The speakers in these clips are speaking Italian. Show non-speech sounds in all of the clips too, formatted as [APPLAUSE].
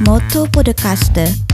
Moto Podcaster.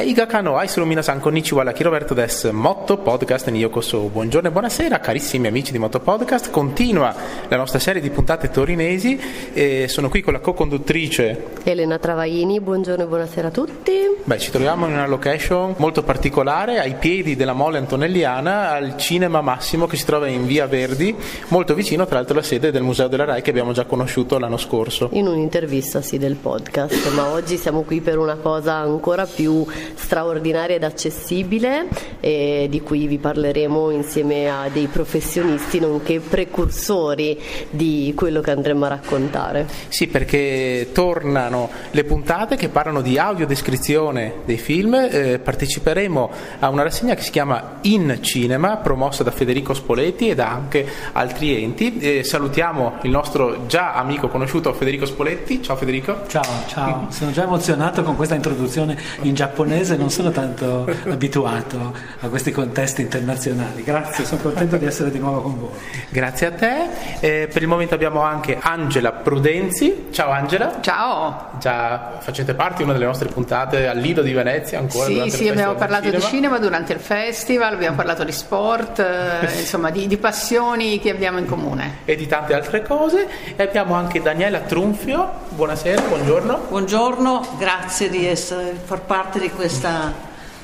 Eiga Kano, Aisuru Minasan, konnichiwa, la Roberto des Motto Podcast in Yokoso. Buongiorno e buonasera, carissimi amici di Motto Podcast. Continua la nostra serie di puntate torinesi e sono qui con la co-conduttrice Elena Travaini, buongiorno e buonasera a tutti. Beh, ci troviamo in una location molto particolare, ai piedi della Mole Antonelliana, al Cinema Massimo che si trova in Via Verdi, molto vicino tra l'altro alla sede del Museo della RAI che abbiamo già conosciuto l'anno scorso. In un'intervista sì del podcast, ma oggi siamo qui per una cosa ancora più straordinaria ed accessibile e di cui vi parleremo insieme a dei professionisti nonché precursori di quello che andremo a raccontare. Sì, perché tornano le puntate che parlano di audiodescrizione dei film, eh, parteciperemo a una rassegna che si chiama In Cinema, promossa da Federico Spoletti e da anche altri enti. Eh, salutiamo il nostro già amico conosciuto Federico Spoletti. Ciao Federico. Ciao, ciao, sono già emozionato con questa introduzione in giapponese, non sono tanto abituato a questi contesti internazionali. Grazie, sono contento di essere di nuovo con voi. Grazie a te. Eh, per il momento abbiamo anche Angela Prudenzi. Ciao Angela. Ciao. Già facete parte di una delle nostre puntate al Lido di Venezia ancora? Sì, sì, abbiamo parlato di cinema durante il festival, abbiamo parlato di sport, eh, [LAUGHS] insomma di, di passioni che abbiamo in comune. e di tante altre cose. E abbiamo anche Daniela Trunfio. Buonasera, buongiorno. Buongiorno, grazie di essere, far parte di questa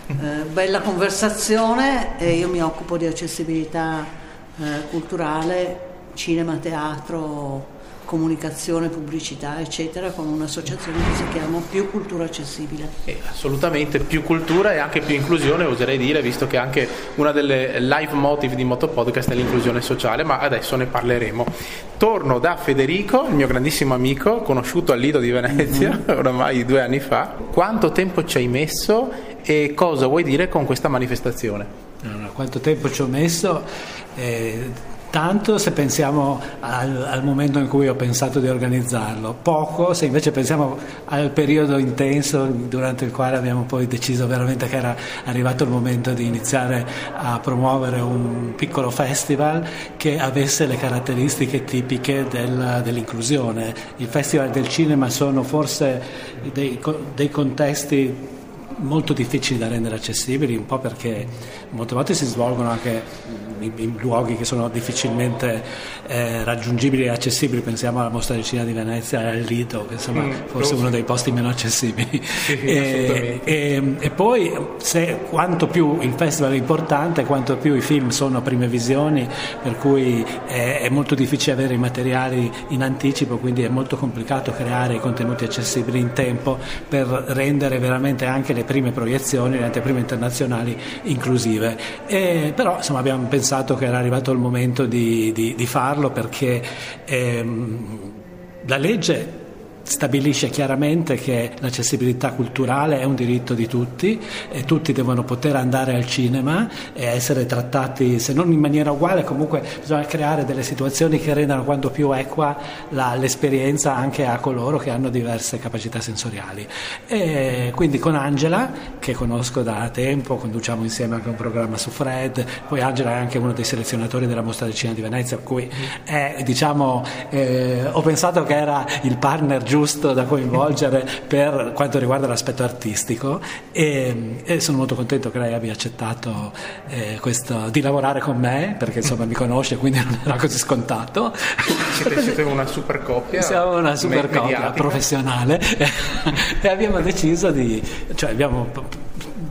eh, bella conversazione. E io mi occupo di accessibilità eh, culturale, cinema, teatro, comunicazione, pubblicità, eccetera, con un'associazione che si chiama Più Cultura Accessibile. E assolutamente più cultura e anche più inclusione, oserei dire, visto che anche una delle live motive di Moto Podcast è l'inclusione sociale, ma adesso ne parleremo. Torno da Federico, il mio grandissimo amico, conosciuto al Lido di Venezia [LAUGHS] oramai due anni fa. Quanto tempo ci hai messo e cosa vuoi dire con questa manifestazione? Allora, quanto tempo ci ho messo? Eh, tanto se pensiamo al, al momento in cui ho pensato di organizzarlo, poco se invece pensiamo al periodo intenso durante il quale abbiamo poi deciso veramente che era arrivato il momento di iniziare a promuovere un piccolo festival che avesse le caratteristiche tipiche del- dell'inclusione. Il Festival del Cinema sono forse dei, dei contesti molto difficili da rendere accessibili, un po' perché molte volte si svolgono anche in, luoghi che sono difficilmente eh, raggiungibili e accessibili, pensiamo alla mostra di cinema di Venezia e al Lido, che insomma Mm, forse lo- uno dei posti meno accessibili. [LAUGHS] [LAUGHS] e, assolutamente. e- e poi se, quanto più il festival è importante, quanto più i film sono prime visioni, per cui è, è molto difficile avere i materiali in anticipo, quindi è molto complicato creare i contenuti accessibili in tempo per rendere veramente anche le prime proiezioni, le anteprime internazionali inclusive. E, però insomma, abbiamo pensato che era arrivato il momento di, di- di farlo perché ehm, la legge stabilisce chiaramente che l'accessibilità culturale è un diritto di tutti e tutti devono poter andare al cinema e essere trattati, se non in maniera uguale, comunque bisogna creare delle situazioni che rendano quanto più equa la- l'esperienza anche a coloro che hanno diverse capacità sensoriali. E quindi con Angela, che conosco da tempo, conduciamo insieme anche un programma su Fred, poi Angela è anche uno dei selezionatori della Mostra del Cinema di Venezia, per cui è, diciamo, eh, ho pensato che era il partner giusto da coinvolgere per quanto riguarda l'aspetto artistico e, e sono molto contento che lei abbia accettato eh, questo, di lavorare con me, perché insomma mi conosce, quindi non era così scontato. Siete, siete una super coppia. Siamo una super coppia mediatica. professionale [LAUGHS] e abbiamo deciso di, cioè abbiamo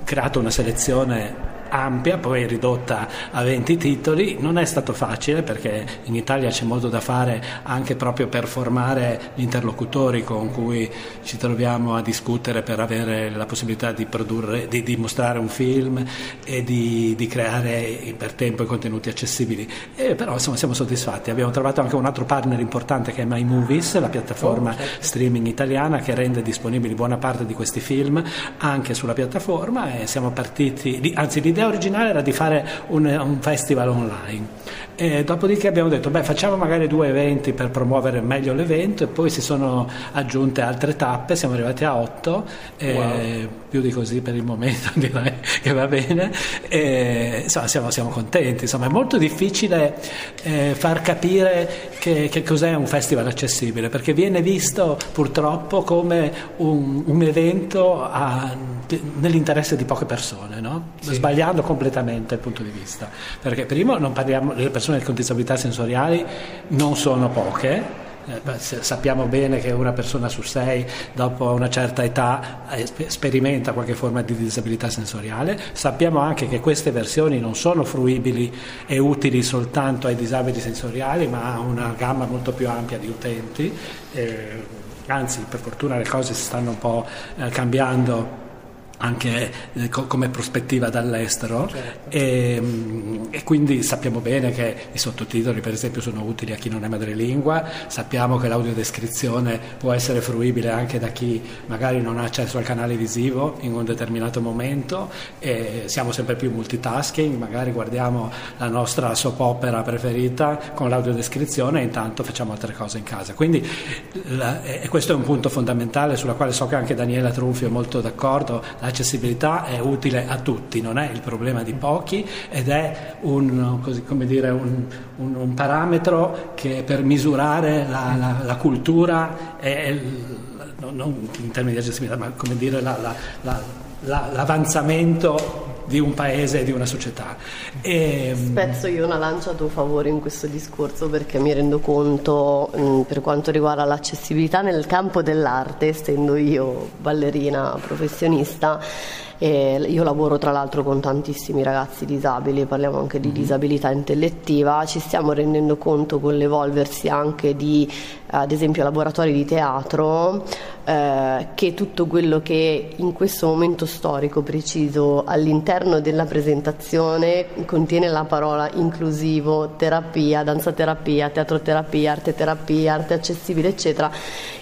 creato una selezione ampia, poi ridotta a 20 titoli. Non è stato facile perché in Italia c'è molto da fare anche proprio per formare gli interlocutori con cui ci troviamo a discutere per avere la possibilità di produrre, di, di mostrare un film e di, di creare per tempo i contenuti accessibili. E però insomma siamo soddisfatti. Abbiamo trovato anche un altro partner importante che è My Movies, la piattaforma streaming italiana che rende disponibili buona parte di questi film anche sulla piattaforma e siamo partiti, lì- anzi l'idea l'idea originale era di fare un, un festival online. E dopodiché abbiamo detto, beh, facciamo magari due eventi per promuovere meglio l'evento e poi si sono aggiunte altre tappe, siamo arrivati a otto, wow. più di così per il momento [LAUGHS] direi che va bene, e, insomma siamo, siamo, contenti, insomma è molto difficile eh, far capire che, che, cos'è un festival accessibile, perché viene visto purtroppo come un, un evento a, nell'interesse di poche persone, no? sì. sbagliando completamente il punto di vista, perché prima non parliamo, le persone con disabilità sensoriali non sono poche, eh, sappiamo bene che una persona su sei dopo una certa età eh, sperimenta qualche forma di disabilità sensoriale, sappiamo anche che queste versioni non sono fruibili e utili soltanto ai disabili sensoriali ma a una gamma molto più ampia di utenti, eh, anzi per fortuna le cose si stanno un po' eh, cambiando anche eh, co- come prospettiva dall'estero certo. e, mm, e, quindi sappiamo bene che i sottotitoli per esempio sono utili a chi non è madrelingua, sappiamo che l'audiodescrizione può essere fruibile anche da chi magari non ha accesso al canale visivo in un determinato momento e siamo sempre più multitasking, magari guardiamo la nostra soap opera preferita con l'audiodescrizione e intanto facciamo altre cose in casa. Quindi la, e questo è un punto fondamentale sulla quale so che anche Daniela Trunfio è molto d'accordo l'accessibilità è utile a tutti, non è il problema di pochi ed è un, dire, un, un, un parametro che per misurare la, la, la cultura è, non in termini di accessibilità, ma come dire la, l'avanzamento di un paese e di una società. E, Spezzo io una lancia a tuo favore in questo discorso perché mi rendo conto mh, per quanto riguarda l'accessibilità nel campo dell'arte, essendo io ballerina professionista, e io lavoro tra l'altro con tantissimi ragazzi disabili, parliamo anche di mm-hmm. disabilità intellettiva, ci stiamo rendendo conto con l'evolversi anche di ad esempio laboratori di teatro eh, che tutto quello che in questo momento storico preciso all'interno della presentazione contiene la parola inclusivo, terapia, danzaterapia, teatroterapia, arte terapia, arte accessibile eccetera.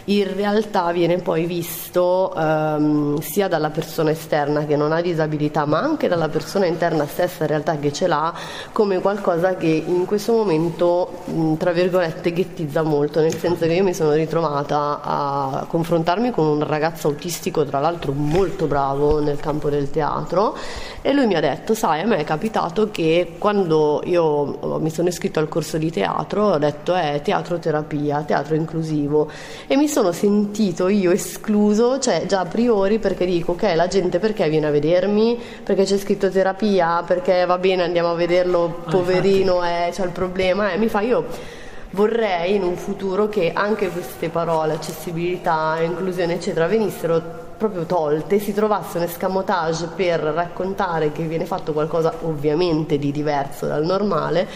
In realtà viene poi visto ehm, sia dalla persona esterna che non ha disabilità, ma anche dalla persona interna stessa in realtà che ce l'ha, come qualcosa che in questo momento, mh, tra virgolette, ghettizza molto, nel senso che io mi sono ritrovata a confrontarmi con un ragazzo autistico, tra l'altro molto bravo nel campo del teatro, e lui mi ha detto, sai, a me è capitato che quando io mi sono iscritto al corso di teatro, ho detto è eh, teatro terapia, teatro inclusivo, e mi sono sentito io escluso, cioè già a priori perché dico ok la gente perché viene a vedermi, perché c'è scritto terapia, perché va bene andiamo a vederlo, ah, poverino, eh, c'è il problema, e mi fa io vorrei in un futuro che anche queste parole, accessibilità, inclusione eccetera venissero proprio tolte, si trovasse un escamotage per raccontare che viene fatto qualcosa ovviamente di diverso dal normale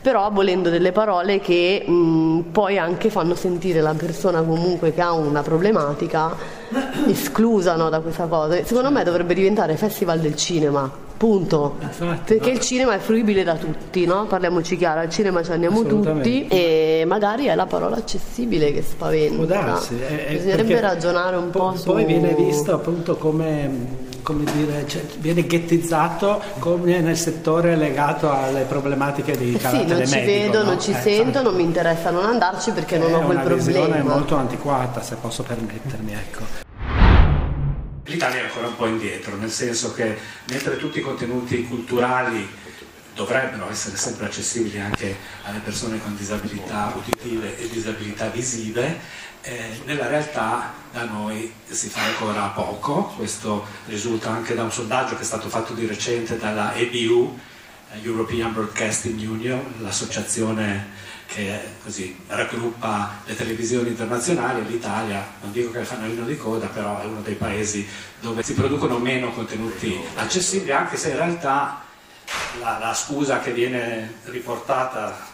però abolendo delle parole che mh, poi anche fanno sentire la persona comunque che ha una problematica esclusano da questa cosa. Secondo me dovrebbe diventare festival del cinema. Punto. Infatti, Perché no. il cinema è fruibile da tutti, no? Parliamoci chiaro, al cinema ci andiamo tutti e magari è la parola accessibile che spaventa. Può darsi. È, Bisognerebbe ragionare un po', po' su... Poi viene visto appunto come come dire, cioè, viene ghettizzato come nel settore legato alle problematiche di carattere sì, non ci vedo, no? non ci eh, sento, non mi interessa non andarci perché non ho quel problema. È una molto antiquata, se posso permettermi, ecco. L'Italia è ancora un po' indietro, nel senso che mentre tutti i contenuti culturali dovrebbero essere sempre accessibili anche alle persone con disabilità uditive e disabilità visive, eh, nella realtà da noi si fa ancora poco, questo risulta anche da un sondaggio che è stato fatto di recente dalla EBU, eh, European Broadcasting Union, l'associazione che così, raggruppa le televisioni internazionali l'Italia, non dico che è il fanalino di coda, però è uno dei paesi dove si producono meno contenuti accessibili, anche se in realtà la, la scusa che viene riportata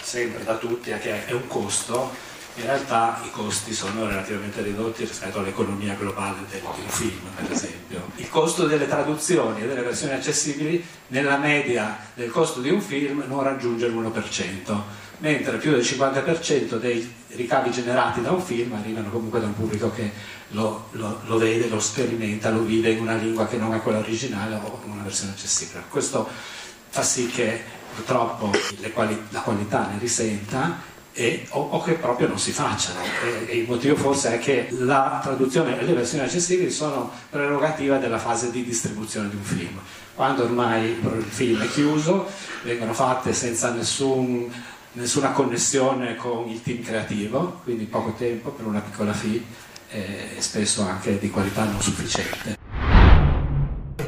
sempre da tutti è che è un costo, in realtà i costi sono relativamente ridotti rispetto all'economia globale di un film, per esempio. Il costo delle traduzioni e delle versioni accessibili nella media del costo di un film non raggiunge l'1%, mentre più del 50% dei ricavi generati da un film arrivano comunque da un pubblico che lo, lo, lo, vede, lo sperimenta, lo vive in una lingua che non è quella originale o in una versione accessibile. Questo fa sì che purtroppo quali, la qualità ne risenta e, o, o, che proprio non si facciano. E, e il motivo forse è che la traduzione e le versioni accessibili sono prerogativa della fase di distribuzione di un film. Quando ormai il film è chiuso, vengono fatte senza nessun, nessuna connessione con il team creativo, quindi poco tempo per una piccola fee e spesso anche di qualità non sufficiente.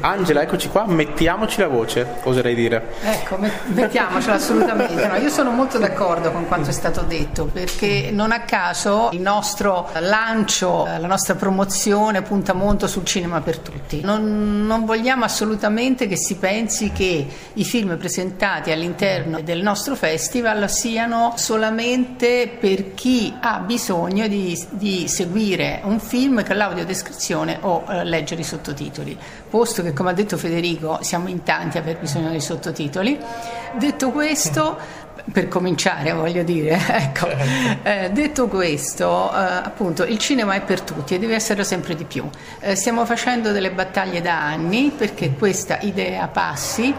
Angela, eccoci qua, mettiamoci la voce, oserei dire. Ecco, mettiamocela assolutamente. No, io sono molto d'accordo con quanto è stato detto, perché non a caso il nostro lancio, la nostra promozione punta molto sul cinema per tutti. Non, non vogliamo assolutamente che si pensi che i film presentati all'interno del nostro festival siano solamente per chi ha bisogno di, di seguire un film con l'audiodescrizione o eh, leggere i sottotitoli, posto che come ha detto Federico siamo in tanti a aver bisogno dei sottotitoli. Detto questo, per cominciare voglio dire, [LAUGHS] ecco, eh, detto questo, eh, appunto il cinema è per tutti e deve essere sempre di più. Eh, stiamo facendo delle battaglie da anni perché questa idea passi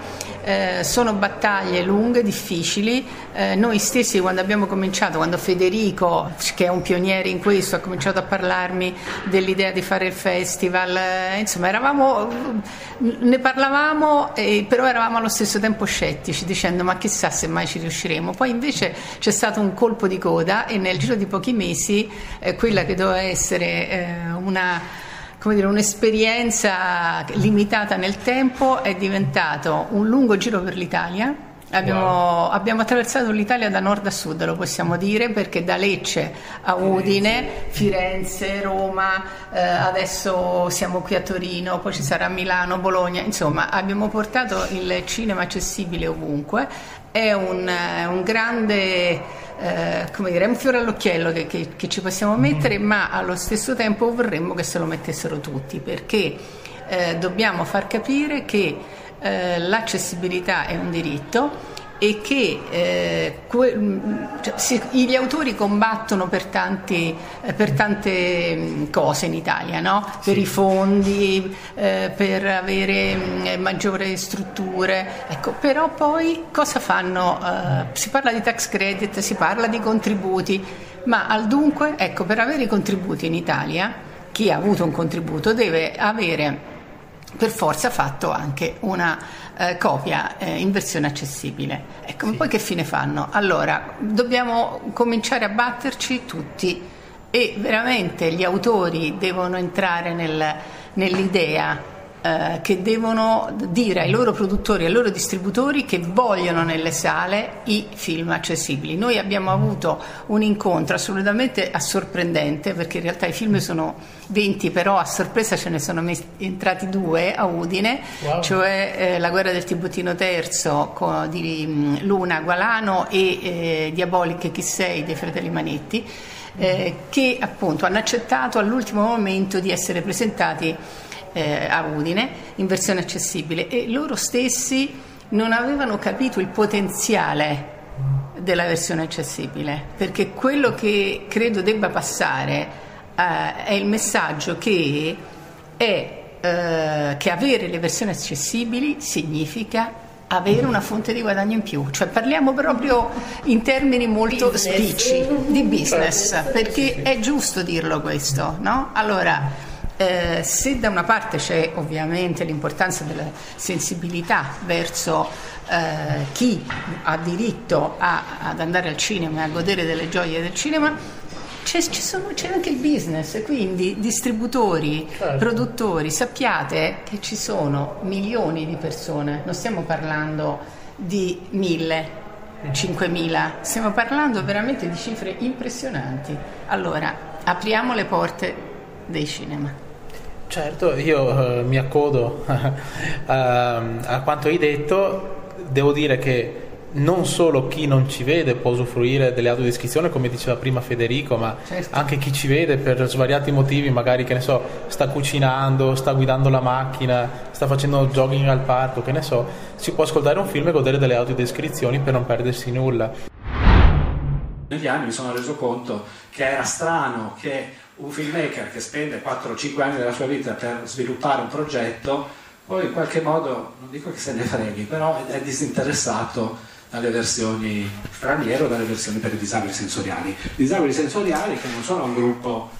eh, sono battaglie lunghe, difficili. Eh, noi stessi quando abbiamo cominciato, quando Federico, che è un pioniere in questo, ha cominciato a parlarmi dell'idea di fare il festival, eh, insomma eravamo, ne parlavamo, però eravamo allo stesso tempo scettici, dicendo ma chissà se mai ci riusciremo. Poi invece c'è stato un colpo di coda e nel giro di pochi mesi eh, quella che doveva essere eh, una come dire, un'esperienza limitata nel tempo è diventato un lungo giro per l'Italia. Abbiamo, wow. abbiamo, attraversato l'Italia da nord a sud, lo possiamo dire, perché da Lecce a Udine, Firenze, Roma, eh, adesso siamo qui a Torino, poi ci sarà Milano, Bologna, insomma abbiamo portato il cinema accessibile ovunque. È un, un grande eh, come dire, è un fiore all'occhiello che, che, che, ci possiamo mettere, ma allo stesso tempo vorremmo che se lo mettessero tutti, perché eh, dobbiamo far capire che eh, l'accessibilità è un diritto e che eh, que, mm, cioè, si, gli autori combattono per, tanti, eh, per tante mm, cose in Italia, no? per sì. i fondi, eh, per avere mm, maggiori strutture, ecco, però poi cosa fanno? Eh, si parla di tax credit, si parla di contributi, ma al dunque, ecco, per avere i contributi in Italia, chi ha avuto un contributo deve avere per forza fatto anche una eh, copia eh, in versione accessibile. Ecco, sì. poi che fine fanno? Allora, dobbiamo cominciare a batterci tutti e veramente gli autori devono entrare nel, nell'idea eh, che devono dire ai loro produttori e ai loro distributori che vogliono nelle sale i film accessibili. Noi abbiamo avuto un incontro assolutamente sorprendente perché in realtà i film sono 20, però a sorpresa ce ne sono entrati due a Udine, wow. cioè eh, La guerra del Tiburtino III di mm, Luna Gualano e eh, Diaboliche Chi sei dei fratelli Manetti. Eh, che appunto hanno accettato all'ultimo momento di essere presentati eh, a Udine in versione accessibile e loro stessi non avevano capito il potenziale della versione accessibile, perché quello che credo debba passare eh, è il messaggio che, è, eh, che avere le versioni accessibili significa avere una fonte di guadagno in più, cioè parliamo proprio in termini molto business. spicci di business, perché è giusto dirlo questo, no? Allora, eh, se da una parte c'è ovviamente l'importanza della sensibilità verso eh, chi ha diritto a, ad andare al cinema e a godere delle gioie del cinema, c'è, sono, c'è anche il business, quindi distributori, certo. produttori, sappiate che ci sono milioni di persone, non stiamo parlando di mille. 5.000, stiamo parlando veramente di cifre impressionanti. Allora, apriamo le porte dei cinema. Certo, io eh, mi accodo a, [LAUGHS] a quanto hai detto, devo dire che non solo chi non ci vede può usufruire delle audiodescrizioni, come diceva prima Federico, ma certo. anche chi ci vede per svariati motivi, magari che ne so, sta cucinando, sta guidando la macchina, sta facendo jogging al parco, che ne so, si può ascoltare un film e godere delle audiodescrizioni per non perdersi nulla. Negli anni mi sono reso conto che era strano che un filmmaker che spende 4-5 anni della sua vita per sviluppare un progetto, poi in qualche modo, non dico che se ne freghi, però è disinteressato dalle versioni straniere o dalle versioni per i disabili sensoriali. Disabili sensoriali che non sono un gruppo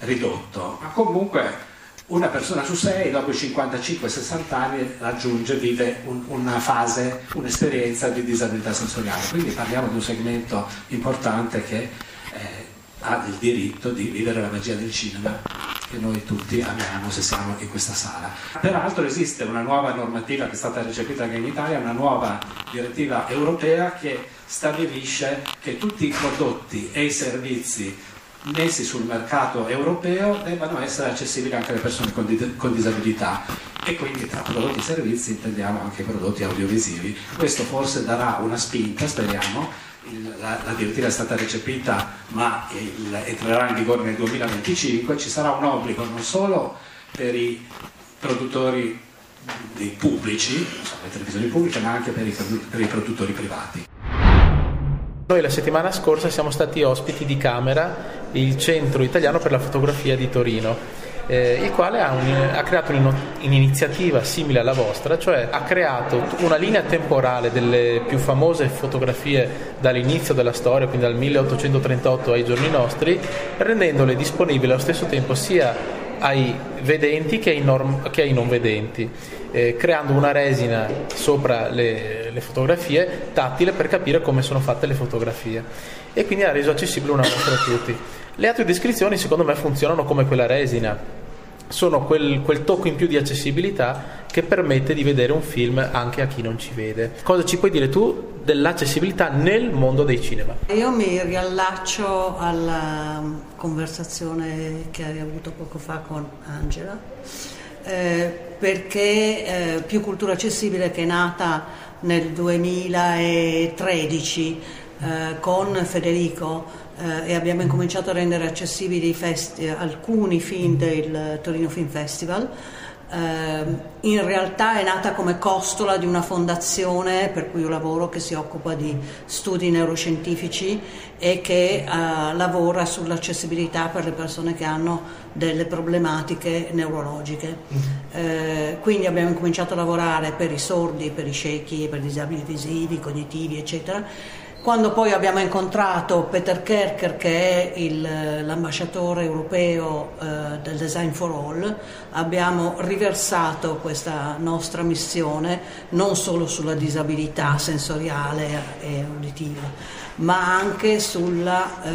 ridotto, ma comunque una persona su sei dopo i 55-60 anni raggiunge, vive un, una fase, un'esperienza di disabilità sensoriale. Quindi parliamo di un segmento importante che ha il diritto di vivere la magia del cinema che noi tutti amiamo se siamo in questa sala. Peraltro esiste una nuova normativa che è stata recepita anche in Italia, una nuova direttiva europea che stabilisce che tutti i prodotti e i servizi messi sul mercato europeo debbano essere accessibili anche alle persone con, di- con disabilità e quindi tra prodotti e servizi intendiamo anche i prodotti audiovisivi. Questo forse darà una spinta, speriamo, la, la, direttiva è stata recepita ma il, entrerà in vigore nel 2025, ci sarà un obbligo non solo per i produttori pubblici, le televisioni pubbliche, ma anche per i, per i produttori privati. Noi la settimana scorsa siamo stati ospiti di Camera, il centro italiano per la fotografia di Torino, eh, il quale ha, un, ha creato un'iniziativa simile alla vostra, cioè ha creato una linea temporale delle più famose fotografie dall'inizio della storia, quindi dal 1838 ai giorni nostri, rendendole disponibili allo stesso tempo sia ai vedenti che ai, norm- che ai non vedenti, eh, creando una resina sopra le, le, fotografie tattile per capire come sono fatte le fotografie e quindi ha reso accessibile una mostra a tutti. Le altre descrizioni secondo me funzionano come quella resina, sono quel, quel, tocco in più di accessibilità che permette di vedere un film anche a chi non ci vede. Cosa ci puoi dire tu dell'accessibilità nel mondo dei cinema? Io mi riallaccio alla conversazione che hai avuto poco fa con Angela, eh, perché eh, Più Cultura Accessibile che è nata nel 2013 eh, con Federico eh, e abbiamo incominciato a rendere accessibili festi- alcuni film del Torino Film Festival. Eh, in realtà è nata come costola di una fondazione per cui io lavoro che si occupa di studi neuroscientifici e che eh, lavora sull'accessibilità per le persone che hanno delle problematiche neurologiche. Eh, quindi abbiamo incominciato a lavorare per i sordi, per i ciechi, per i disabili visivi, cognitivi, eccetera quando poi abbiamo incontrato Peter Kerker, che è il, l'ambasciatore europeo eh, del Design for All, abbiamo riversato questa nostra missione non solo sulla disabilità sensoriale e uditiva, ma anche sulla, eh,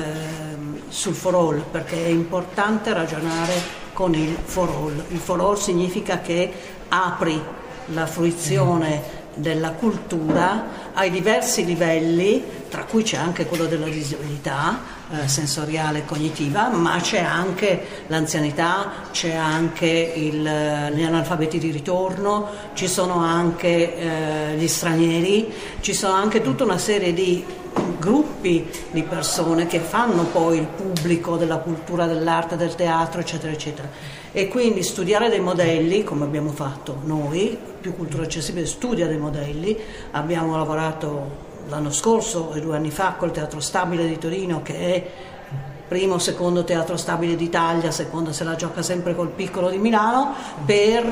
sul for all, perché è importante ragionare con il for all. Il for all significa che apri la fruizione della cultura ai diversi livelli, tra cui c'è anche quello della disabilità eh, sensoriale e cognitiva, ma c'è anche l'anzianità, c'è anche il, gli analfabeti di ritorno, ci sono anche eh, gli stranieri, ci sono anche tutta una serie di gruppi di persone che fanno poi il pubblico della cultura, dell'arte, del teatro, eccetera, eccetera. E quindi studiare dei modelli, come abbiamo fatto noi, più cultura accessibile studia dei modelli, abbiamo lavorato l'anno scorso e due anni fa col Teatro Stabile di Torino che è primo o secondo teatro stabile d'Italia, secondo se la gioca sempre col piccolo di Milano, per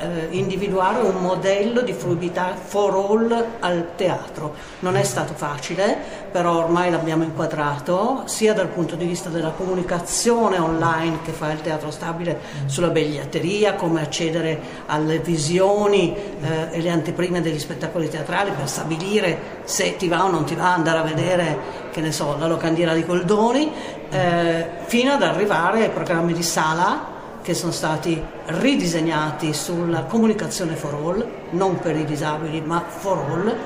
eh, individuare un modello di fruibilità for all al teatro. Non è stato facile, però ormai l'abbiamo inquadrato, sia dal punto di vista della comunicazione online che fa il teatro stabile sulla biglietteria, come accedere alle visioni eh, e le anteprime degli spettacoli teatrali per stabilire se ti va o non ti va andare a vedere che ne so, la locandina di Goldoni, eh, fino ad arrivare ai programmi di sala che sono stati ridisegnati sulla comunicazione for all, non per i disabili ma for all,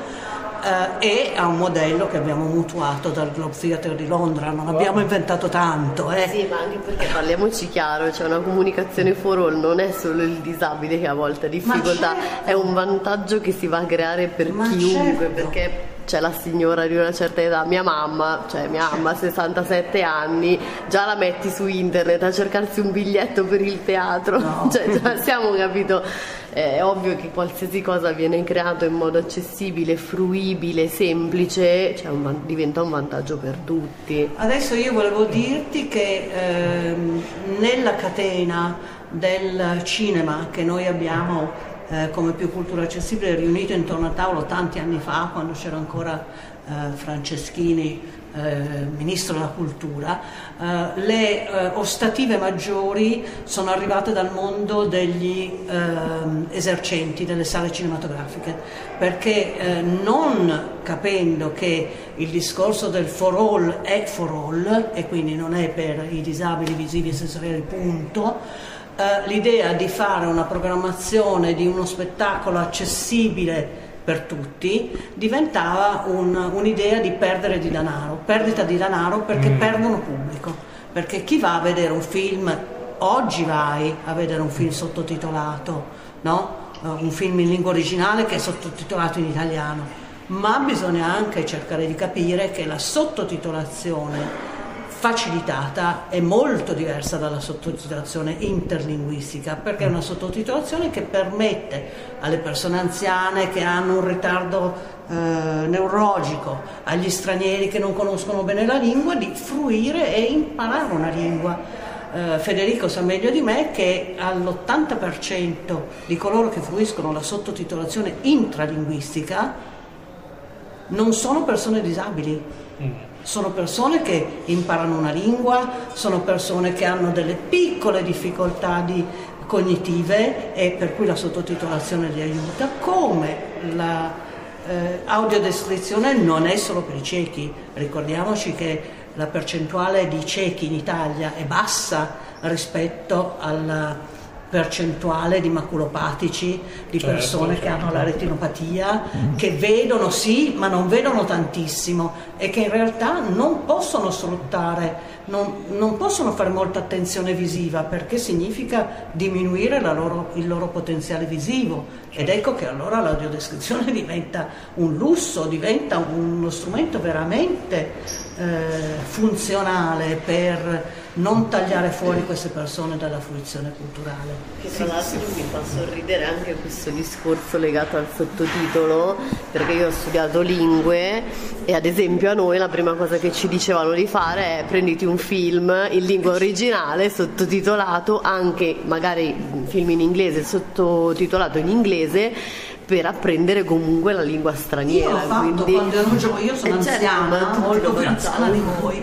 eh, e a un modello che abbiamo mutuato dal Globe Theatre di Londra, non abbiamo inventato tanto. Eh. Sì, ma anche perché parliamoci chiaro, cioè una comunicazione for all non è solo il disabile che a volte ha difficoltà, certo. è un vantaggio che si va a creare per ma chiunque, certo. perché c'è la signora di una certa età, mia mamma, cioè mia mamma 67 anni, già la metti su internet a cercarsi un biglietto per il teatro, no. [LAUGHS] cioè già siamo capito, è ovvio che qualsiasi cosa viene creato in modo accessibile, fruibile, semplice, cioè un, diventa un vantaggio per tutti. Adesso io volevo dirti che ehm, nella catena del cinema che noi abbiamo eh, come più cultura accessibile riunito intorno a tavolo tanti anni fa quando c'era ancora eh, Franceschini eh, ministro della cultura, eh, le eh, ostative maggiori sono arrivate dal mondo degli ehm, esercenti delle sale cinematografiche, perché eh, non capendo che il discorso del for all è for all e quindi non è per i disabili visivi e sensoriali punto, eh, l'idea di fare una programmazione di uno spettacolo accessibile per tutti diventava un, un'idea di perdere di denaro, perdita di denaro perché mm. perdono pubblico, perché chi va a vedere un film, oggi vai a vedere un film sottotitolato, no? uh, un film in lingua originale che è sottotitolato in italiano, ma bisogna anche cercare di capire che la sottotitolazione facilitata è molto diversa dalla sottotitolazione interlinguistica perché è una sottotitolazione che permette alle persone anziane che hanno un ritardo eh, neurologico, agli stranieri che non conoscono bene la lingua di fruire e imparare una lingua. Eh, Federico sa meglio di me che all'80% di coloro che fruiscono la sottotitolazione intralinguistica non sono persone disabili. Mm sono persone che imparano una lingua, sono persone che hanno delle piccole difficoltà di, cognitive e per cui la sottotitolazione li aiuta, come la eh, audiodescrizione non è solo per i ciechi, ricordiamoci che la percentuale di ciechi in Italia è bassa rispetto alla percentuale di maculopatici, di certo, persone certo. che hanno la retinopatia, che vedono sì, ma non vedono tantissimo e che in realtà non possono sfruttare, non, non possono fare molta attenzione visiva perché significa diminuire loro, il loro potenziale visivo. Ed ecco che allora l'audiodescrizione [LAUGHS] diventa un lusso, diventa uno strumento veramente eh, funzionale per non tagliare fuori queste persone dalla fruizione culturale. Che tra l'altro mi fa sorridere anche questo discorso legato al sottotitolo, perché io ho studiato lingue e ad esempio a noi la prima cosa che ci dicevano di fare è prenditi un film in lingua originale sottotitolato, anche magari un film in inglese sottotitolato in inglese per apprendere comunque la lingua straniera. Io ho fatto quindi... quando ero giovane, io sono eh, certo, anziana, molto più anziana di voi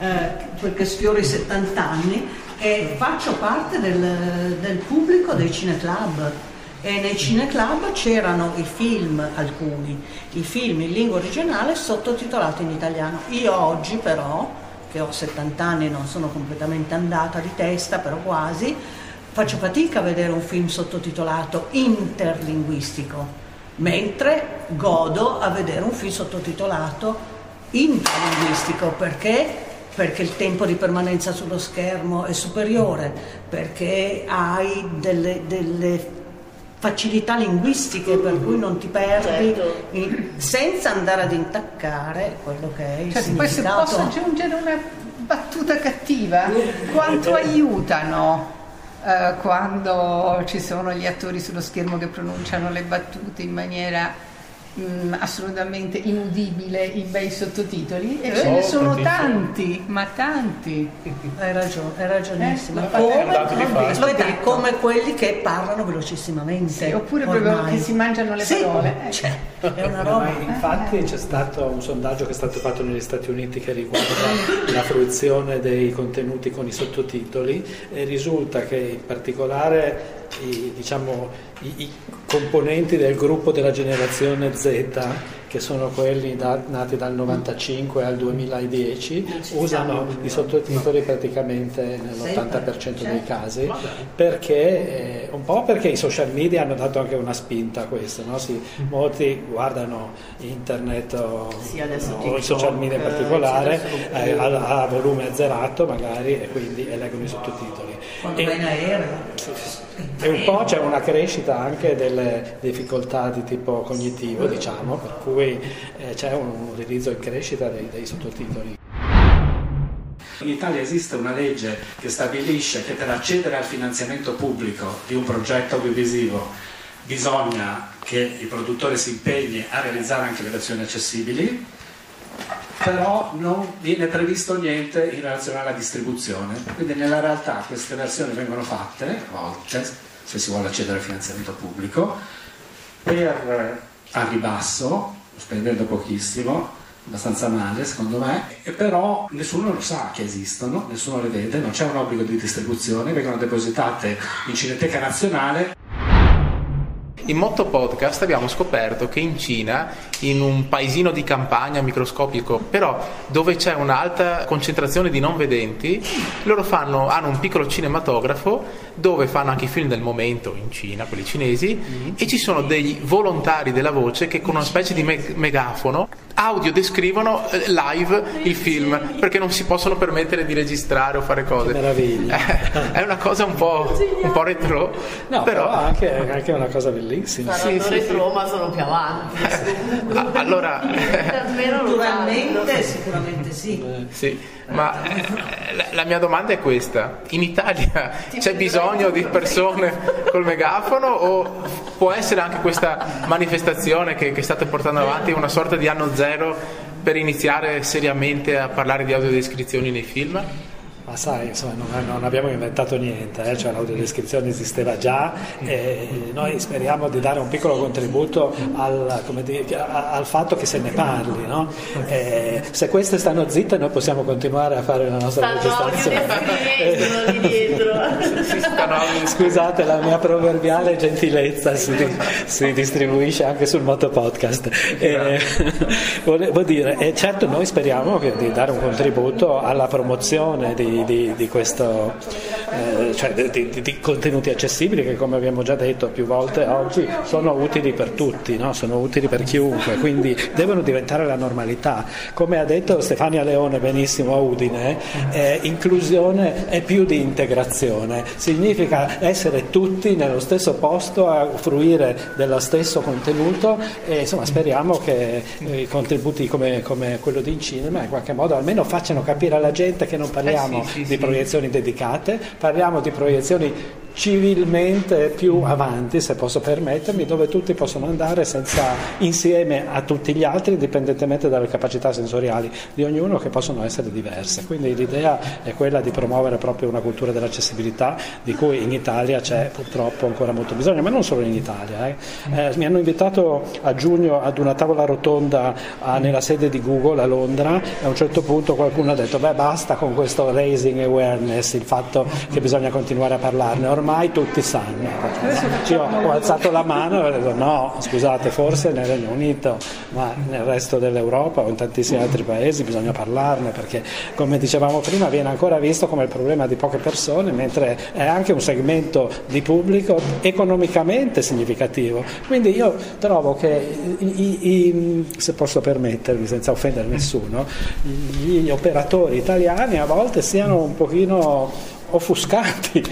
eh, perché sfioro i 70 anni e faccio parte del, del pubblico dei cineclub e nei cineclub c'erano i film, alcuni, i film in lingua originale sottotitolati in italiano. Io oggi però, che ho 70 anni e non sono completamente andata di testa, però quasi, faccio fatica a vedere un film sottotitolato interlinguistico, mentre godo a vedere un film sottotitolato interlinguistico perché perché il tempo di permanenza sullo schermo è superiore, perché hai delle, delle facilità linguistiche per cui non ti perdi certo. in, senza andare ad intaccare quello che è il cioè, Poi se posso aggiungere una battuta cattiva, quanto aiutano eh, quando ci sono gli attori sullo schermo che pronunciano le battute in maniera mh, mm, assolutamente inudibile i bei sottotitoli e ce ne sono tanti, ma tanti. Hai ragione, hai ragionissimo. Eh, come, aspetta, come quelli che parlano velocissimamente. Sì, oppure ormai. proprio che si mangiano le sì, parole. Cioè, è una roba. infatti c'è stato un sondaggio che è stato fatto negli Stati Uniti che riguarda [COUGHS] la fruizione dei contenuti con i sottotitoli e risulta che in particolare i, diciamo, i, i, componenti del gruppo della generazione Z, che sono quelli da, nati dal 95 al 2010, usano i sottotitoli praticamente nell'80% dei casi, perché, eh, un po' perché i social media hanno dato anche una spinta a questo, no? si, molti guardano internet o, sì, o i social media in particolare eh, a, a, volume azzerato magari e quindi e leggono i sottotitoli. Quando vai in aereo E un po' c'è una crescita anche delle difficoltà di tipo cognitivo, diciamo, per cui eh, c'è un utilizzo in crescita dei, dei sottotitoli. In Italia esiste una legge che stabilisce che per accedere al finanziamento pubblico di un progetto audiovisivo bisogna che il produttore si impegni a realizzare anche le versioni accessibili, però non viene previsto niente in relazione alla distribuzione. Quindi nella realtà queste versioni vengono fatte, a volte, se si vuole accedere al finanziamento pubblico, per a ribasso, spendendo pochissimo, abbastanza male secondo me, però nessuno lo sa che esistono, nessuno le vede, non c'è un obbligo di distribuzione, vengono depositate in Cineteca Nazionale. In Motto Podcast abbiamo scoperto che in Cina, in un paesino di campagna microscopico, però dove c'è un'alta concentrazione di non vedenti, loro fanno, hanno un piccolo cinematografo dove fanno anche i film del momento in Cina, quelli cinesi, mm. e ci sono dei volontari della voce che con una specie di me- megafono audio descrivono eh, live il film perché non si possono permettere di registrare o fare cose. Che meraviglia! [LAUGHS] È una cosa un po', un po retro, no, però, però anche, anche una cosa bellissima. Sì, sì, retro, sì. ma sono più avanti. allora, naturalmente, sicuramente sì. sì. Ma eh, la, la, mia domanda è questa: in Italia c'è bisogno di persone col megafono o può essere anche questa manifestazione che, che state portando avanti una sorta di anno zero per iniziare seriamente a parlare di audiodescrizioni nei film? Ma sai, insomma, non, non abbiamo inventato niente, eh? cioè, l'audiodescrizione esisteva già e noi speriamo di dare un piccolo contributo al, dire, al fatto che se ne parli. No? se queste stanno zitte noi possiamo continuare a fare la nostra registrazione. [LAUGHS] Scusate, la mia proverbiale gentilezza si, si distribuisce anche sul motopodcast. Eh, volevo dire, eh, certo noi speriamo di dare un contributo alla promozione di di, di, questo, eh, cioè di, contenuti accessibili che come abbiamo già detto più volte oggi sono utili per tutti, no? sono utili per chiunque, quindi devono diventare la normalità. Come ha detto Stefania Leone benissimo a Udine, eh, inclusione è più di integrazione, significa essere tutti nello stesso posto a fruire dello stesso contenuto e insomma speriamo che eh, contributi come, come quello di cinema in qualche modo almeno facciano capire alla gente che non parliamo sì, sì, di proiezioni dedicate, parliamo di proiezioni civilmente più avanti, se posso permettermi, dove tutti possono andare senza, insieme a tutti gli altri, indipendentemente dalle capacità sensoriali di ognuno, che possono essere diverse. Quindi l'idea è quella di promuovere proprio una cultura dell'accessibilità, di cui in Italia c'è purtroppo ancora molto bisogno, ma non solo in Italia. Eh. Eh, mi hanno invitato a giugno ad una tavola rotonda a, nella sede di Google a Londra e a un certo punto qualcuno ha detto beh basta con questo raising awareness, il fatto che bisogna continuare a parlarne ormai tutti sanno. Io ho alzato la mano e ho detto no, scusate, forse nel Regno Unito, ma nel resto dell'Europa o in tantissimi altri paesi bisogna parlarne perché, come dicevamo prima, viene ancora visto come il problema di poche persone, mentre è anche un segmento di pubblico economicamente significativo. Quindi io trovo che, i, i, se posso permettermi, senza offendere nessuno, gli operatori italiani a volte siano un pochino offuscati, [LAUGHS] eh.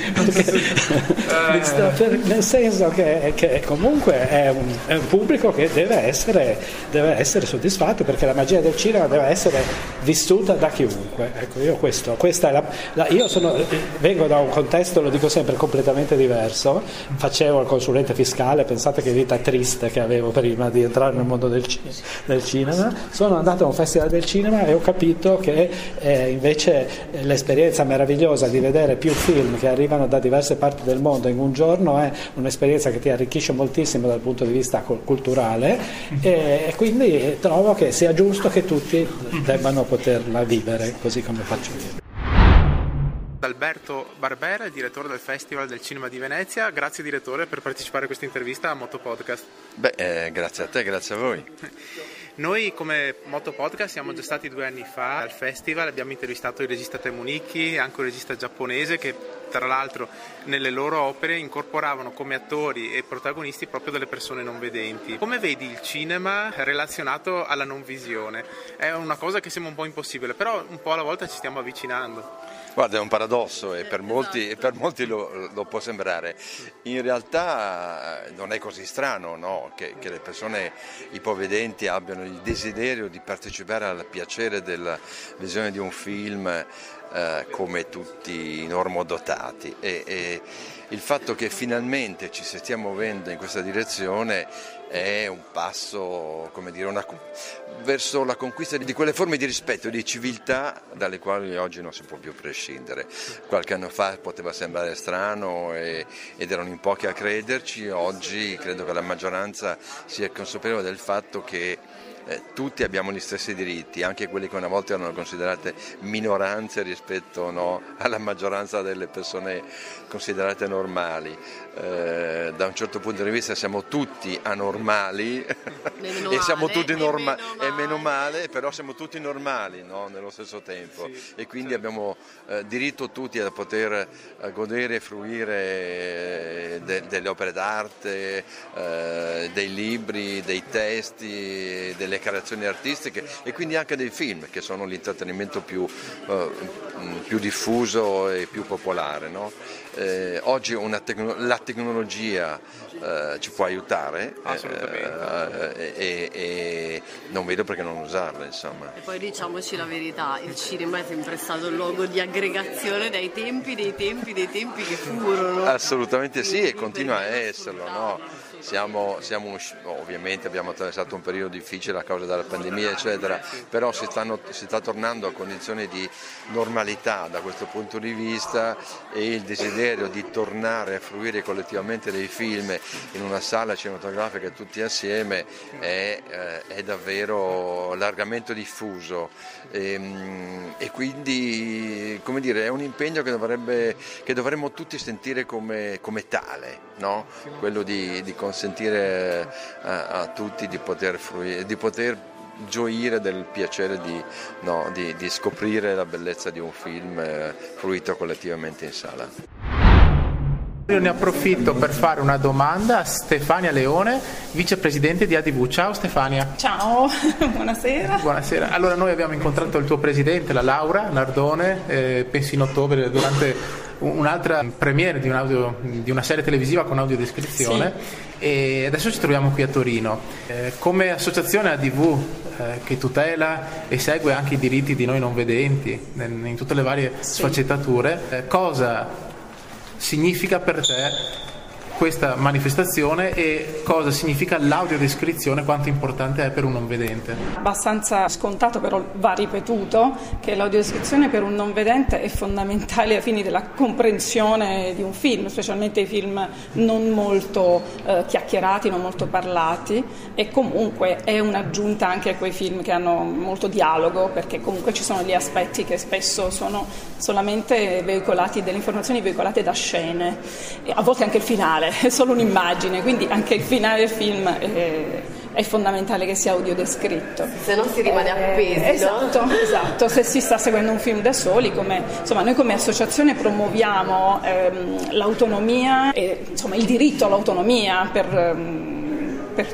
nel senso che, che comunque è un, è un, pubblico che deve essere, deve essere, soddisfatto perché la magia del cinema deve essere vissuta da chiunque. Ecco, io, questo, la, la, io sono, vengo da un contesto, lo dico sempre, completamente diverso, facevo il consulente fiscale, pensate che vita triste che avevo prima di entrare nel mondo del, del cinema, sono andato a un festival del cinema e ho capito che eh, invece l'esperienza meravigliosa di vedere vedere più film che arrivano da diverse parti del mondo in un giorno è un'esperienza che ti arricchisce moltissimo dal punto di vista culturale e quindi trovo che sia giusto che tutti debbano poterla vivere così come faccio io. Alberto Barbera, direttore del Festival del Cinema di Venezia. Grazie direttore per partecipare a questa intervista a Moto Podcast. Beh, eh, grazie a te, grazie a voi. [LAUGHS] Noi come Moto Podcast siamo già stati due anni fa al festival, abbiamo intervistato il regista Temunicchi, anche un regista giapponese che tra l'altro nelle loro opere incorporavano come attori e protagonisti proprio delle persone non vedenti. Come vedi il cinema relazionato alla non visione? È una cosa che sembra un po' impossibile, però un po' alla volta ci stiamo avvicinando. Guarda, è un paradosso e per molti, e per molti lo, lo, può sembrare. In realtà eh, non è così strano no? che, che, le persone ipovedenti abbiano il desiderio di partecipare al piacere della visione di un film eh, come tutti i normodotati. E, e il fatto che finalmente ci si stia muovendo in questa direzione è un passo dire, una, verso la conquista di quelle forme di rispetto di civiltà dalle quali oggi non si può più prescindere. Qualche anno fa poteva sembrare strano e, ed erano in pochi a crederci, oggi credo che la maggioranza sia consapevole del fatto che eh, tutti abbiamo gli stessi diritti, anche quelli che una volta erano considerate minoranze rispetto no, alla maggioranza delle persone considerate normali. Eh, da un certo punto di vista siamo tutti anormali [LAUGHS] e siamo tutti normali e meno male, però siamo tutti normali no, nello stesso tempo sì, e quindi certo. abbiamo eh, diritto tutti a poter eh, godere e fruire eh, de, delle opere d'arte, eh, dei libri, dei testi, delle creazioni artistiche e quindi anche dei film che sono l'intrattenimento più, più diffuso e più popolare. No? Eh, oggi tecno- la tecnologia eh, ci può aiutare eh, e, e, non vedo perché non usarla. Insomma. E poi diciamoci la verità, il cinema è sempre stato il luogo di aggregazione dai tempi, dei tempi, dei tempi che furono. Assolutamente sì e continua a esserlo. No? Siamo, siamo, ovviamente abbiamo attraversato un periodo difficile a causa della pandemia eccetera, però si, stanno, si, sta tornando a condizioni di normalità da questo punto di vista e il desiderio di tornare a fruire collettivamente dei film in una sala cinematografica tutti assieme è, eh, è davvero largamente diffuso e, ehm, e quindi dire, è un impegno che, dovrebbe, che dovremmo tutti sentire come, come tale, no? quello di, di consentire a, a, tutti di poter, fruire, di poter gioire del piacere di, no, di, di, scoprire la bellezza di un film eh, fruito collettivamente in sala. Io ne approfitto per fare una domanda a Stefania Leone, vicepresidente di ADV. Ciao Stefania. Ciao, [LAUGHS] buonasera. Buonasera. Allora noi abbiamo incontrato il tuo presidente, la Laura Nardone, eh, penso in ottobre, durante un'altra premiere di, un audio, di, una serie televisiva con audiodescrizione sì. E adesso ci troviamo qui a Torino. Eh, come associazione ADV eh, che tutela e segue anche i diritti di noi non vedenti in, in tutte le varie sì. sfaccettature, eh, cosa significa per te questa manifestazione e cosa significa l'audiodescrizione, quanto importante è per un non vedente. Abbastanza scontato, però va ripetuto, che l'audiodescrizione per un non vedente è fondamentale ai fini della comprensione di un film, specialmente i film non molto eh, chiacchierati, non molto parlati e comunque è un'aggiunta anche a quei film che hanno molto dialogo, perché comunque ci sono gli aspetti che spesso sono solamente veicolati, delle informazioni veicolate da scene, e a volte anche il finale [LAUGHS] è solo un'immagine, quindi anche il finale del film è, è fondamentale che sia audiodescritto. Se no si rimane appesi, eh, esatto, no? esatto, se si sta seguendo un film da soli, come, insomma, noi come associazione promuoviamo ehm, l'autonomia e insomma, il diritto all'autonomia per, ehm, per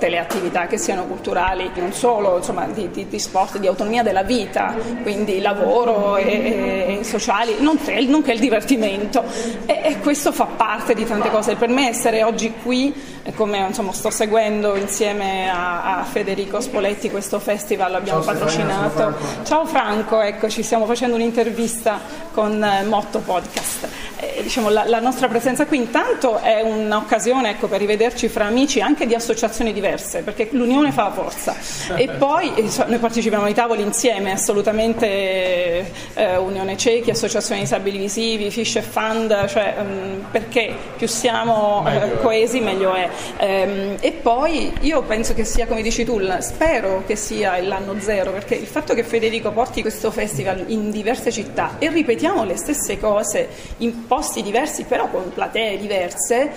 tutte le attività che siano culturali, non solo insomma, di, di, di, sport, di autonomia della vita, quindi lavoro e, e sociali, non, non, che il divertimento. E, e, questo fa parte di tante cose. Per me essere oggi qui, come insomma, sto seguendo insieme a, a, Federico Spoletti questo festival, abbiamo Ciao, patrocinato. Franco. Ciao Franco, eccoci, stiamo facendo un'intervista con eh, Motto Podcast. Eh, diciamo, la, la, nostra presenza qui intanto è un'occasione ecco, per rivederci fra amici anche di associazioni diverse perché l'unione fa la forza. E poi eh, noi partecipiamo ai tavoli insieme, assolutamente Unione Cechi, Associazione Disabili Visivi, Fish e Fund, cioè, um, perché più siamo eh, coesi meglio è. Ehm, e poi io penso che sia, come dici tu, spero che sia l'anno zero, perché il fatto che Federico porti questo festival in diverse città e ripetiamo le stesse cose in posti diversi, però con platee diverse,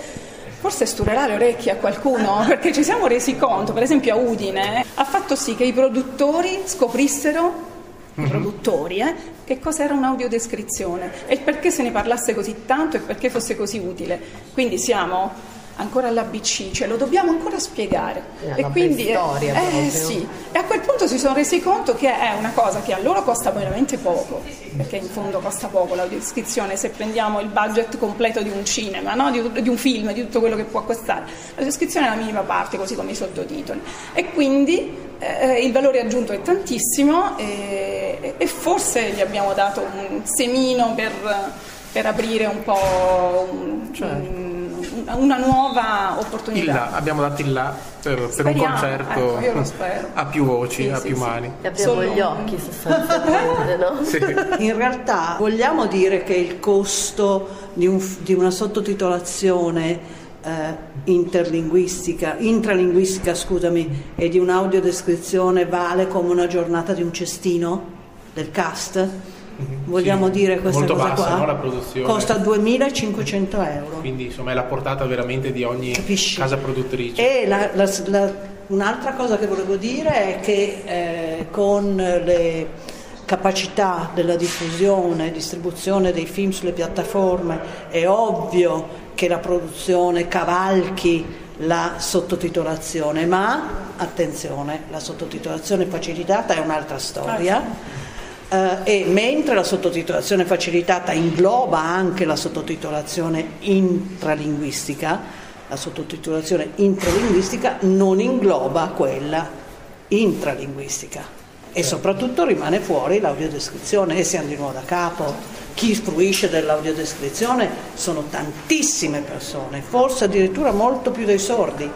forse sturerà le orecchie a qualcuno, [LAUGHS] perché ci siamo resi conto, per esempio a Udine, ha fatto sì che i produttori scoprissero i mhm. produttori, eh, che cosa era un'audiodescrizione e perché se ne parlasse così tanto e perché fosse così utile. Quindi siamo ancora all'ABC, cioè lo dobbiamo ancora spiegare. e quindi storia, eh, sì. e a quel punto si sono resi conto che è una cosa che a loro costa veramente poco, perché in fondo costa poco l'audiodescrizione se prendiamo il budget completo di un cinema, no? di, di, un film, di tutto quello che può costare. La descrizione è la minima parte, così come i sottotitoli. E quindi eh, il valore aggiunto è tantissimo e, e, forse gli abbiamo dato un semino per, per aprire un po' un, certo. un, una nuova opportunità. Il là, abbiamo dato il là per, per un concerto ecco, a più voci, sì, a sì, più sì. mani. E abbiamo Solo... gli occhi sostanzialmente, [LAUGHS] no? In realtà vogliamo dire che il costo di, un, di una sottotitolazione eh, interlinguistica, intralinguistica scusami, e di un'audiodescrizione vale come una giornata di un cestino del cast? Mm-hmm. Vogliamo sì, dire questa cosa bassa, qua? No, la produzione. Costa 2500 euro. Quindi insomma è la portata veramente di ogni Capisci? casa produttrice. E la, la, la, un'altra cosa che volevo dire è che eh, con le capacità della diffusione e distribuzione dei film sulle piattaforme è ovvio che la produzione cavalchi la sottotitolazione, ma attenzione, la sottotitolazione facilitata è un'altra storia. Uh, e mentre la sottotitolazione facilitata ingloba anche la sottotitolazione intralinguistica, la sottotitolazione intralinguistica non ingloba quella intralinguistica e soprattutto rimane fuori l'audiodescrizione e siamo di nuovo da capo chi fruisce dell'audiodescrizione sono tantissime persone, forse addirittura molto più dei sordi.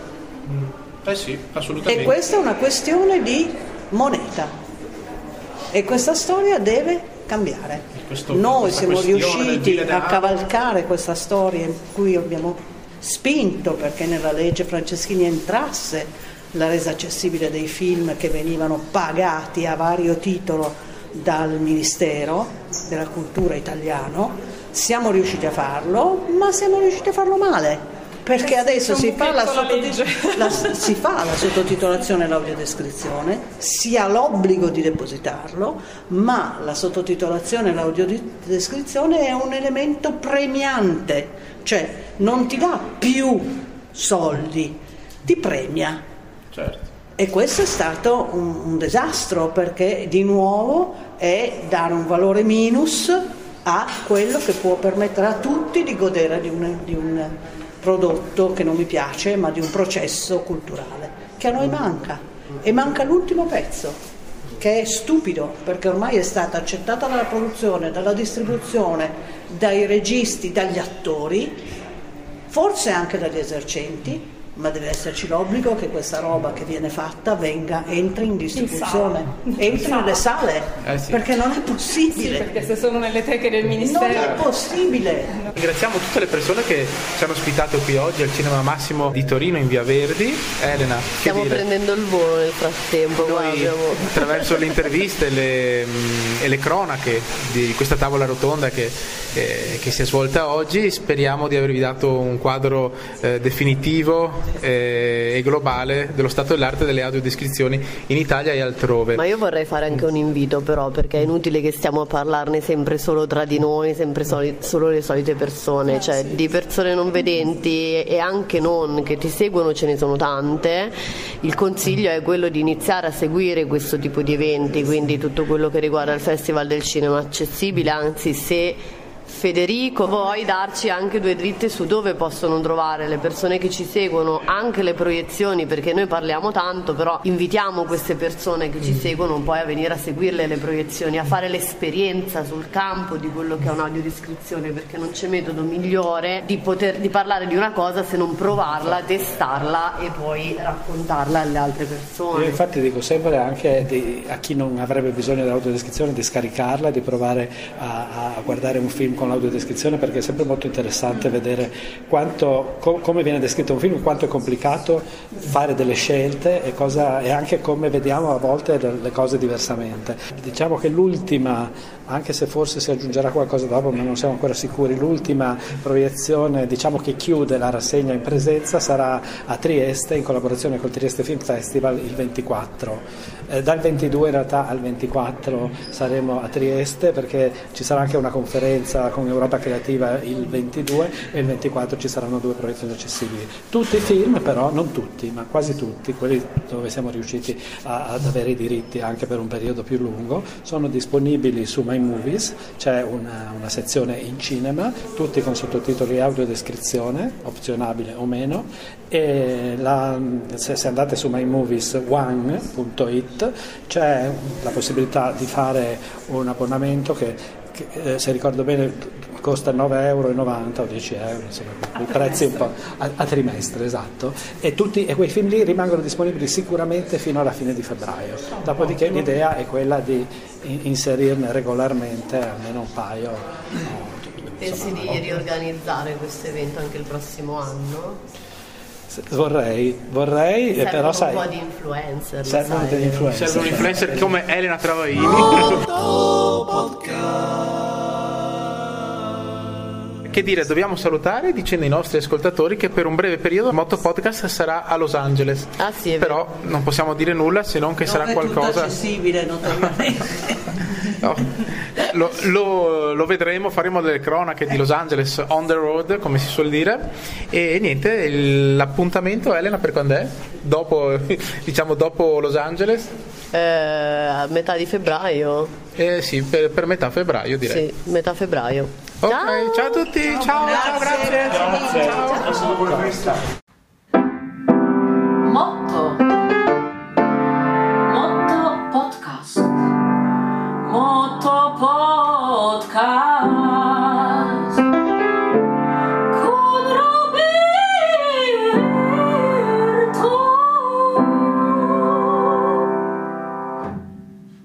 Eh sì, assolutamente. E questa è una questione di moneta. E questa storia deve cambiare. Questo, Noi siamo riusciti a cavalcare questa storia in cui abbiamo spinto perché nella legge Franceschini entrasse la resa accessibile dei film che venivano pagati a vario titolo dal Ministero della Cultura italiano, siamo riusciti a farlo, ma siamo riusciti a farlo male. Perché adesso si fa la, sottotit- [LAUGHS] la, si fa la sottotitolazione e l'audiodescrizione, si ha l'obbligo di depositarlo, ma la sottotitolazione e l'audiodescrizione è un elemento premiante, cioè non ti dà più soldi, ti premia. Certo. E questo è stato un, un disastro perché di nuovo è dare un valore minus a quello che può permettere a tutti di godere di un, di un prodotto che non mi piace, ma di un processo culturale che a noi manca. E manca l'ultimo pezzo, che è stupido perché ormai è stata accettata dalla produzione, dalla distribuzione, dai registi, dagli attori, forse anche dagli esercenti, ma deve esserci l'obbligo che questa roba che viene fatta venga, entri in distribuzione, in entri nelle sale, eh sì. perché non è possibile. Sì, perché se sono nelle teche del Ministero... Non è possibile. Ringraziamo tutte le persone che ci hanno ospitato qui oggi al Cinema Massimo di Torino in Via Verdi. Elena, stiamo dire? prendendo il volo nel frattempo. Noi, abbiamo... attraverso le interviste e le, e le, cronache di questa tavola rotonda che, eh, che, si è svolta oggi, speriamo di avervi dato un quadro eh, definitivo eh, e globale dello stato dell'arte delle audiodescrizioni in Italia e altrove. Ma io vorrei fare anche un invito però perché è inutile che stiamo a parlarne sempre solo tra di noi, sempre soli, solo le solite persone, cioè di persone non vedenti e anche non che ti seguono ce ne sono tante. Il consiglio è quello di iniziare a seguire questo tipo di eventi, quindi tutto quello che riguarda il Festival del Cinema Accessibile, anzi se Federico, vuoi darci anche due dritte su dove possono trovare le persone che ci seguono, anche le proiezioni, perché noi parliamo tanto, però invitiamo queste persone che ci seguono poi a venire a seguirle le proiezioni, a fare l'esperienza sul campo di quello che è un'audiodescrizione, perché non c'è metodo migliore di poter di parlare di una cosa se non provarla, testarla e poi raccontarla alle altre persone. Io infatti dico sempre anche di, a chi non avrebbe bisogno dell'audiodescrizione di scaricarla, di provare a, a guardare un film con l'audiodescrizione perché è sempre molto interessante vedere quanto, co- come viene descritto un film, quanto è complicato fare delle scelte e, cosa, e anche come vediamo a volte le cose diversamente. Diciamo che l'ultima anche se forse si aggiungerà qualcosa dopo, ma non siamo ancora sicuri. L'ultima proiezione, diciamo che chiude la rassegna in presenza, sarà a Trieste in collaborazione col Trieste Film Festival il 24. Eh, dal 22 in realtà al 24 saremo a Trieste perché ci sarà anche una conferenza con Europa Creativa il 22 e il 24 ci saranno due proiezioni accessibili. Tutti i film però, non tutti, ma quasi tutti, quelli dove siamo riusciti a, ad avere i diritti anche per un periodo più lungo, sono disponibili su My Movies, c'è una, una sezione in cinema, tutti con sottotitoli e audiodescrizione, opzionabile o meno, e la, se, se, andate su mymovies1.it c'è la possibilità di fare un abbonamento che, che eh, se ricordo bene costa 9,90 euro o 10 euro, insomma, i prezzi un po' a, a trimestre, esatto, e, tutti, e, quei film lì rimangono disponibili sicuramente fino alla fine di febbraio. Dopodiché l'idea è quella di inserirne regolarmente almeno un paio. No, Pensi di riorganizzare questo evento anche il prossimo anno? Vorrei, vorrei, serve però sai... un po' di influencer. Servono degli influencer. Serve un influencer come Elena Travaini. Che dire, dobbiamo salutare dicendo ai nostri ascoltatori che per un breve periodo Motto Podcast sarà a Los Angeles. Ah, sì, Però non possiamo dire nulla se non che non sarà è qualcosa. tutto accessibile notoriamente. [LAUGHS] No. Lo, lo- lo vedremo, faremo delle cronache di Los Angeles on the road, come si suol dire. E niente, il- l'appuntamento, Elena, per quando è? Dopo, [LAUGHS] diciamo dopo Los Angeles? Eh, a metà di febbraio. Eh sì, per, per metà febbraio direi. Sì, metà febbraio. Ok, ciao, a tutti, ciao, ciao, grazie. Motto. Motto Podcast. Motto Podcast.